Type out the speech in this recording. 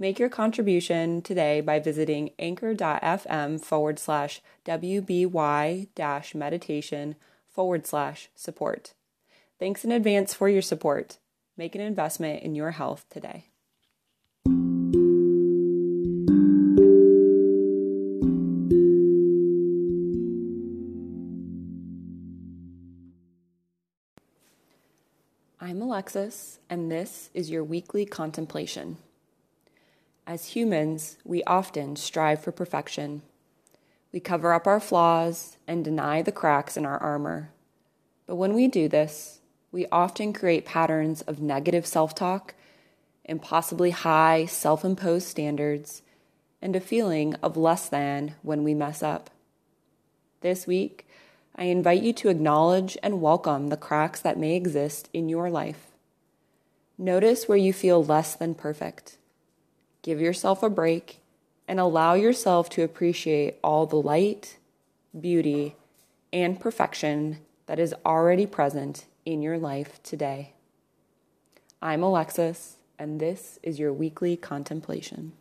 Make your contribution today by visiting anchor.fm forward slash WBY dash meditation forward slash support. Thanks in advance for your support. Make an investment in your health today. I'm Alexis, and this is your weekly contemplation. As humans, we often strive for perfection. We cover up our flaws and deny the cracks in our armor. But when we do this, we often create patterns of negative self talk, impossibly high self imposed standards, and a feeling of less than when we mess up. This week, I invite you to acknowledge and welcome the cracks that may exist in your life. Notice where you feel less than perfect give yourself a break, and allow yourself to appreciate all the light, beauty, and perfection that is already present in your life today. I'm Alexis, and this is your weekly contemplation.